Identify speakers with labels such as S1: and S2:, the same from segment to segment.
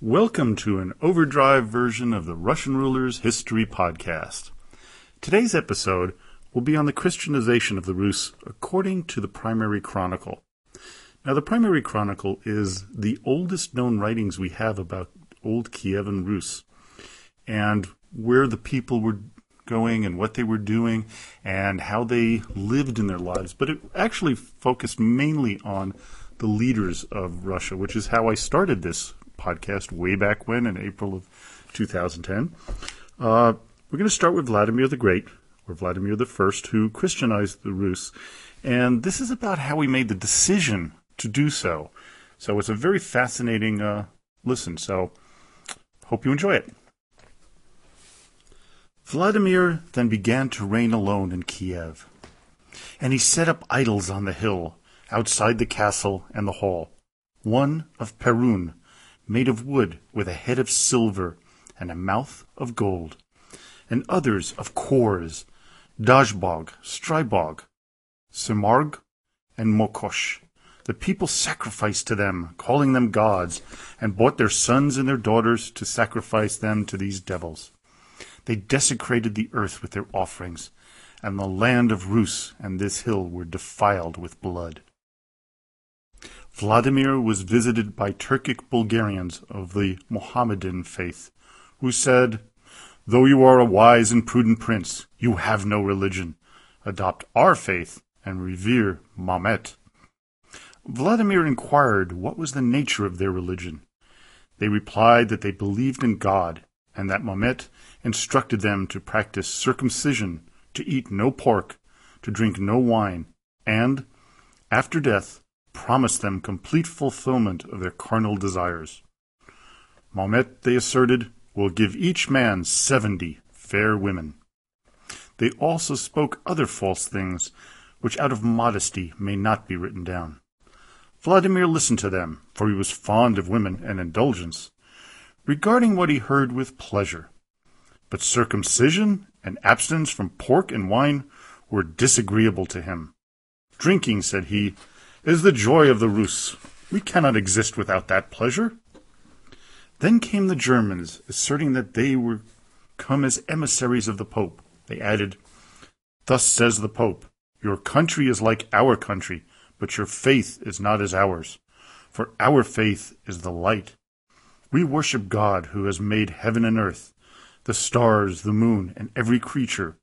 S1: Welcome to an overdrive version of the Russian Rulers History Podcast. Today's episode will be on the Christianization of the Rus according to the Primary Chronicle. Now, the Primary Chronicle is the oldest known writings we have about Old Kievan Rus and where the people were going and what they were doing and how they lived in their lives. But it actually focused mainly on the leaders of Russia, which is how I started this podcast way back when in April of 2010. Uh, we're going to start with Vladimir the Great, or Vladimir the First, who Christianized the Rus. And this is about how he made the decision to do so. So it's a very fascinating uh, listen. So hope you enjoy it. Vladimir then began to reign alone in Kiev. And he set up idols on the hill, outside the castle and the hall. One of Perun, made of wood with a head of silver and a mouth of gold, and others of Khors, Dazhbog, Strybog, Semarg, and Mokosh. The people sacrificed to them, calling them gods, and brought their sons and their daughters to sacrifice them to these devils. They desecrated the earth with their offerings, and the land of Rus and this hill were defiled with blood. Vladimir was visited by Turkic Bulgarians of the Mohammedan faith, who said, Though you are a wise and prudent prince, you have no religion. Adopt our faith and revere Mahomet. Vladimir inquired what was the nature of their religion. They replied that they believed in God, and that Mahomet instructed them to practice circumcision, to eat no pork, to drink no wine, and, after death, promised them complete fulfillment of their carnal desires. Mahomet, they asserted, will give each man seventy fair women. They also spoke other false things, which out of modesty may not be written down. Vladimir listened to them, for he was fond of women and indulgence, regarding what he heard with pleasure. But circumcision and abstinence from pork and wine were disagreeable to him. Drinking, said he, is the joy of the Rus. We cannot exist without that pleasure. Then came the Germans, asserting that they were come as emissaries of the Pope. They added, Thus says the Pope, Your country is like our country, but your faith is not as ours. For our faith is the light. We worship God who has made heaven and earth, the stars, the moon, and every creature,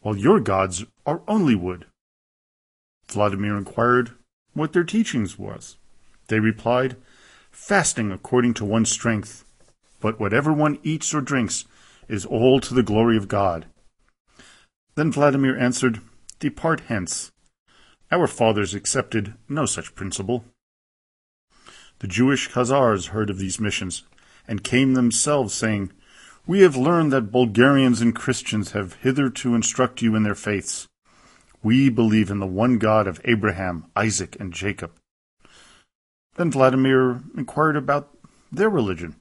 S1: while your gods are only wood. Vladimir inquired, what their teachings was. They replied, Fasting according to one's strength, but whatever one eats or drinks is all to the glory of God. Then Vladimir answered, Depart hence. Our fathers accepted no such principle. The Jewish Khazars heard of these missions, and came themselves, saying, We have learned that Bulgarians and Christians have hitherto instructed you in their faiths. We believe in the one God of Abraham, Isaac, and Jacob. Then Vladimir inquired about their religion.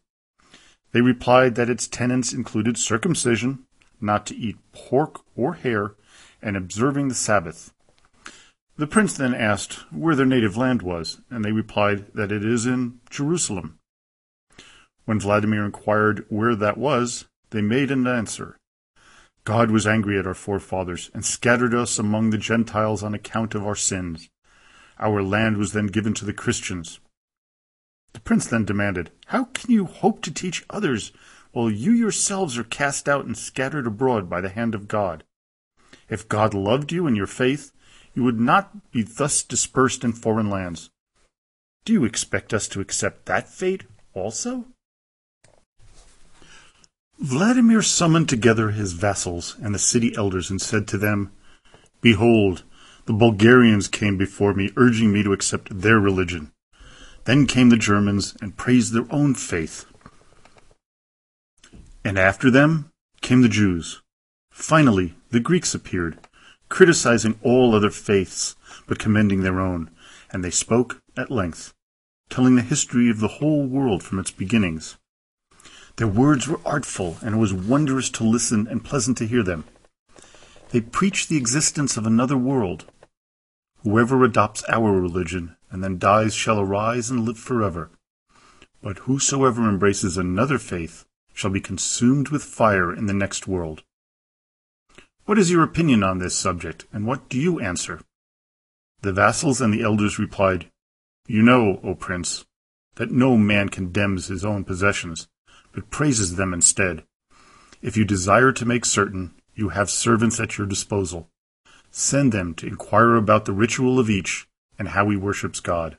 S1: They replied that its tenets included circumcision, not to eat pork or hare, and observing the Sabbath. The prince then asked where their native land was, and they replied that it is in Jerusalem. When Vladimir inquired where that was, they made an answer God was angry at our forefathers, and scattered us among the Gentiles on account of our sins. Our land was then given to the Christians. The prince then demanded, How can you hope to teach others while you yourselves are cast out and scattered abroad by the hand of God? If God loved you and your faith, you would not be thus dispersed in foreign lands. Do you expect us to accept that fate also? Vladimir summoned together his vassals and the city elders and said to them, Behold, the Bulgarians came before me, urging me to accept their religion. Then came the Germans and praised their own faith. And after them came the Jews. Finally, the Greeks appeared, criticizing all other faiths, but commending their own, and they spoke at length, telling the history of the whole world from its beginnings. Their words were artful, and it was wondrous to listen and pleasant to hear them. They preached the existence of another world. Whoever adopts our religion and then dies shall arise and live forever. But whosoever embraces another faith shall be consumed with fire in the next world. What is your opinion on this subject, and what do you answer? The vassals and the elders replied, You know, O prince, that no man condemns his own possessions, but praises them instead. If you desire to make certain, you have servants at your disposal. Send them to inquire about the ritual of each and how he worships God.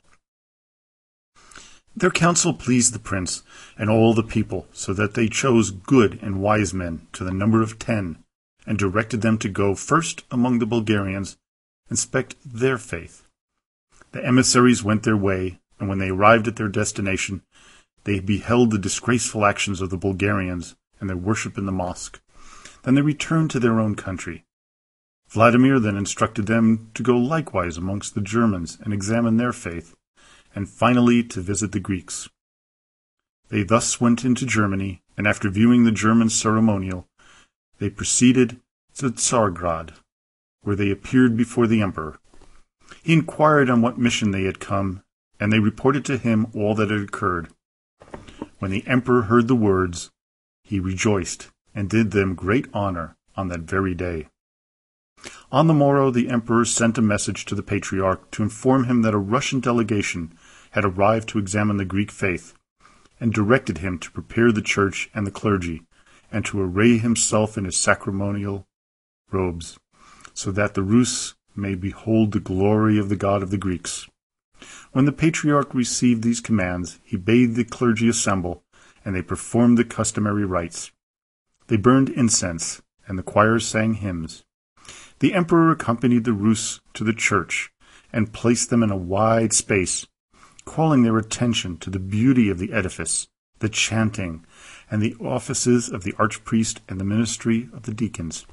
S1: Their counsel pleased the prince and all the people, so that they chose good and wise men to the number of ten and directed them to go first among the Bulgarians, inspect their faith. The emissaries went their way, and when they arrived at their destination, they beheld the disgraceful actions of the Bulgarians and their worship in the mosque. Then they returned to their own country. Vladimir then instructed them to go likewise amongst the Germans and examine their faith, and finally to visit the Greeks. They thus went into Germany, and after viewing the German ceremonial, they proceeded to Tsargrad, where they appeared before the emperor. He inquired on what mission they had come, and they reported to him all that had occurred. When the emperor heard the words, he rejoiced, and did them great honor on that very day. On the morrow the emperor sent a message to the patriarch to inform him that a Russian delegation had arrived to examine the Greek faith, and directed him to prepare the church and the clergy and to array himself in his sacramental robes, so that the Rus may behold the glory of the God of the Greeks. When the patriarch received these commands, he bade the clergy assemble, and they performed the customary rites. They burned incense, and the choirs sang hymns. The emperor accompanied the Rus to the church, and placed them in a wide space, calling their attention to the beauty of the edifice, the chanting, and the offices of the archpriest and the ministry of the deacons,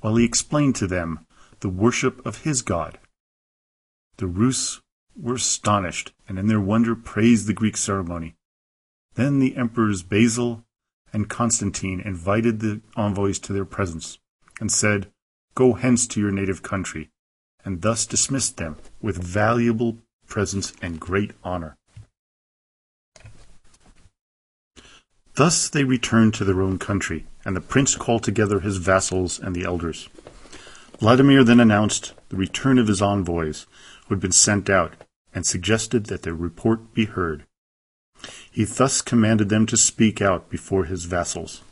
S1: while he explained to them the worship of his God. The Rus were astonished, and in their wonder praised the Greek ceremony. Then the emperors Basil and Constantine invited the envoys to their presence, and said, Go hence to your native country, and thus dismissed them with valuable presents and great honor. Thus they returned to their own country, and the prince called together his vassals and the elders. Vladimir then announced the return of his envoys, who had been sent out, and suggested that their report be heard. He thus commanded them to speak out before his vassals.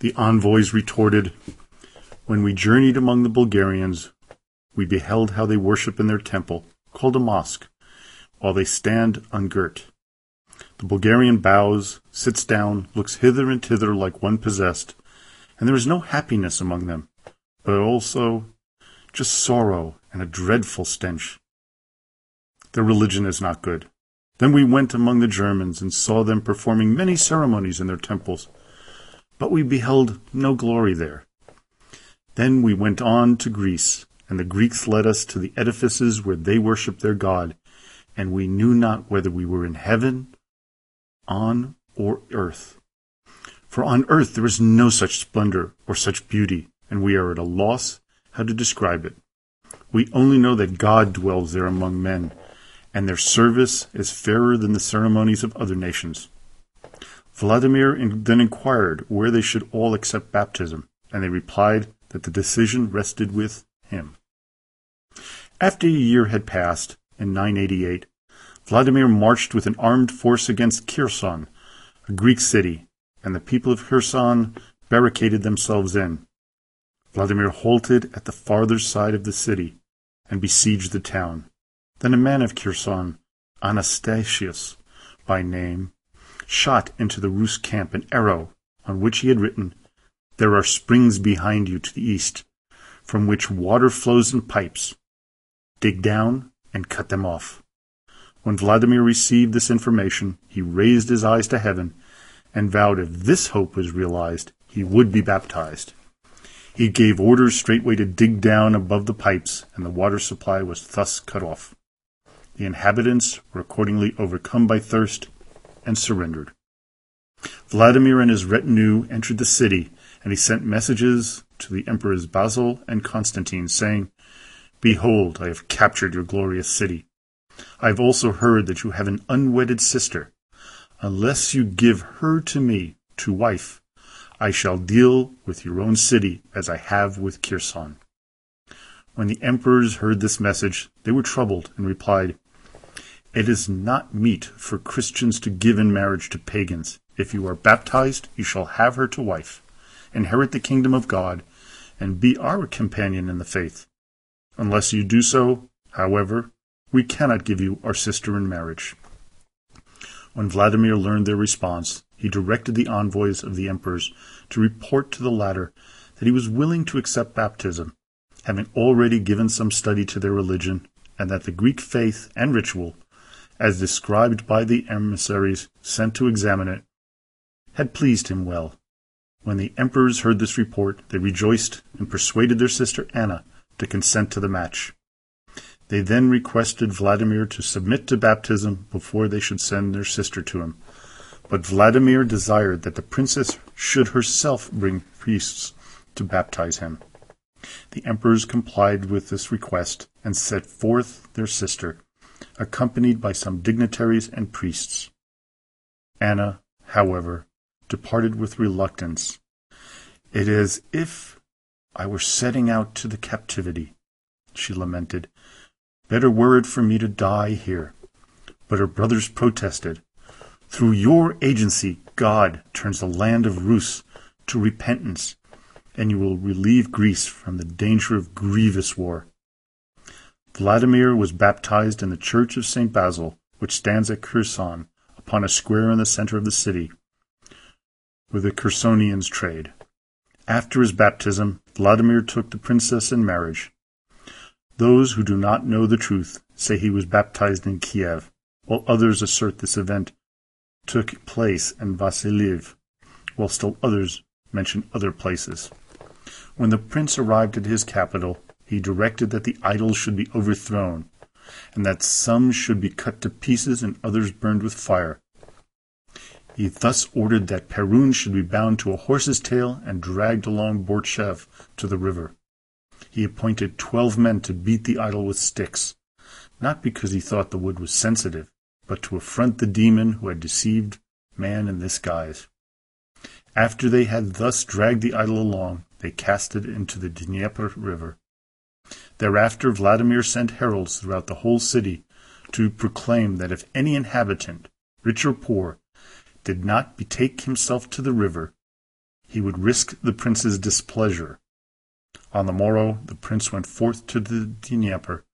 S1: The envoys retorted, When we journeyed among the Bulgarians, we beheld how they worship in their temple, called a mosque, while they stand ungirt. The Bulgarian bows, sits down, looks hither and thither like one possessed, and there is no happiness among them, but also just sorrow and a dreadful stench. Their religion is not good. Then we went among the Germans and saw them performing many ceremonies in their temples, but we beheld no glory there. Then we went on to Greece, and the Greeks led us to the edifices where they worshipped their God, and we knew not whether we were in heaven on or earth. For on earth there is no such splendor or such beauty, and we are at a loss how to describe it. We only know that God dwells there among men, and their service is fairer than the ceremonies of other nations. Vladimir then inquired where they should all accept baptism, and they replied that the decision rested with him. After a year had passed, in 988, Vladimir marched with an armed force against Kherson, a Greek city, and the people of Kherson barricaded themselves in. Vladimir halted at the farther side of the city and besieged the town. Then a man of Kherson, Anastasius by name, shot into the Rus camp an arrow on which he had written, There are springs behind you to the east, from which water flows in pipes. Dig down and cut them off. When Vladimir received this information, he raised his eyes to heaven and vowed if this hope was realized, he would be baptized. He gave orders straightway to dig down above the pipes, and the water supply was thus cut off. The inhabitants were accordingly overcome by thirst and surrendered. Vladimir and his retinue entered the city, and he sent messages to the emperors Basil and Constantine, saying, Behold, I have captured your glorious city. I have also heard that you have an unwedded sister, Unless you give her to me to wife, I shall deal with your own city as I have with Kherson. When the emperors heard this message, they were troubled and replied, It is not meet for Christians to give in marriage to pagans. If you are baptized, you shall have her to wife, inherit the kingdom of God, and be our companion in the faith. Unless you do so, however, we cannot give you our sister in marriage. When Vladimir learned their response, he directed the envoys of the emperors to report to the latter that he was willing to accept baptism having already given some study to their religion, and that the Greek faith and ritual, as described by the emissaries sent to examine it, had pleased him well. When the emperors heard this report, they rejoiced and persuaded their sister Anna to consent to the match. They then requested Vladimir to submit to baptism before they should send their sister to him. But Vladimir desired that the princess should herself bring priests to baptize him. The emperors complied with this request and set forth their sister, accompanied by some dignitaries and priests. Anna, however, departed with reluctance. It is if I were setting out to the captivity, she lamented. Better were it for me to die here. But her brothers protested. Through your agency, God turns the land of Rus to repentance and you will relieve Greece from the danger of grievous war. Vladimir was baptized in the church of St. Basil, which stands at Kherson, upon a square in the center of the city, where the Chersonians trade. After his baptism, Vladimir took the princess in marriage. Those who do not know the truth say he was baptized in Kiev, while others assert this event took place in Vasiliev, while still others mention other places. When the prince arrived at his capital, he directed that the idols should be overthrown, and that some should be cut to pieces and others burned with fire. He thus ordered that Perun should be bound to a horse's tail and dragged along Borchev to the river. He appointed twelve men to beat the idol with sticks, not because he thought the wood was sensitive, but to affront the demon who had deceived man in this guise. After they had thus dragged the idol along, they cast it into the Dnieper river. Thereafter Vladimir sent heralds throughout the whole city to proclaim that if any inhabitant, rich or poor, did not betake himself to the river, he would risk the prince's displeasure. On the morrow the prince went forth to the Dnieper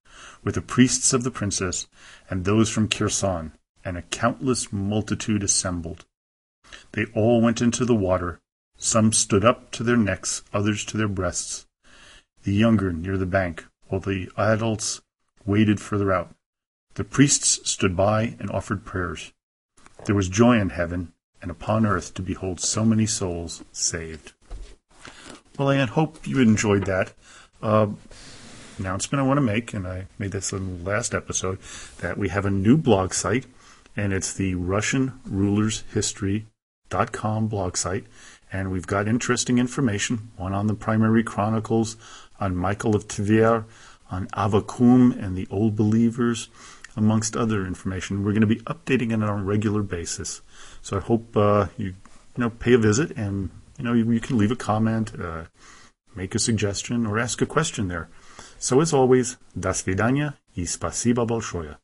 S1: with the priests of the princess and those from Kherson, and a countless multitude assembled. They all went into the water, some stood up to their necks, others to their breasts, the younger near the bank, while the adults waded further out. The priests stood by and offered prayers. There was joy in heaven and upon earth to behold so many souls saved. Well, I hope you enjoyed that. Uh, announcement I want to make, and I made this in the last episode, that we have a new blog site, and it's the Russian Rulers History.com blog site and we've got interesting information. One on the primary chronicles, on Michael of Tver, on Avvakum and the Old Believers, amongst other information. We're going to be updating it on a regular basis. So I hope uh, you, you know pay a visit and you know you, you can leave a comment, uh, make a suggestion, or ask a question there. So as always, das vidanya и спасибо большое.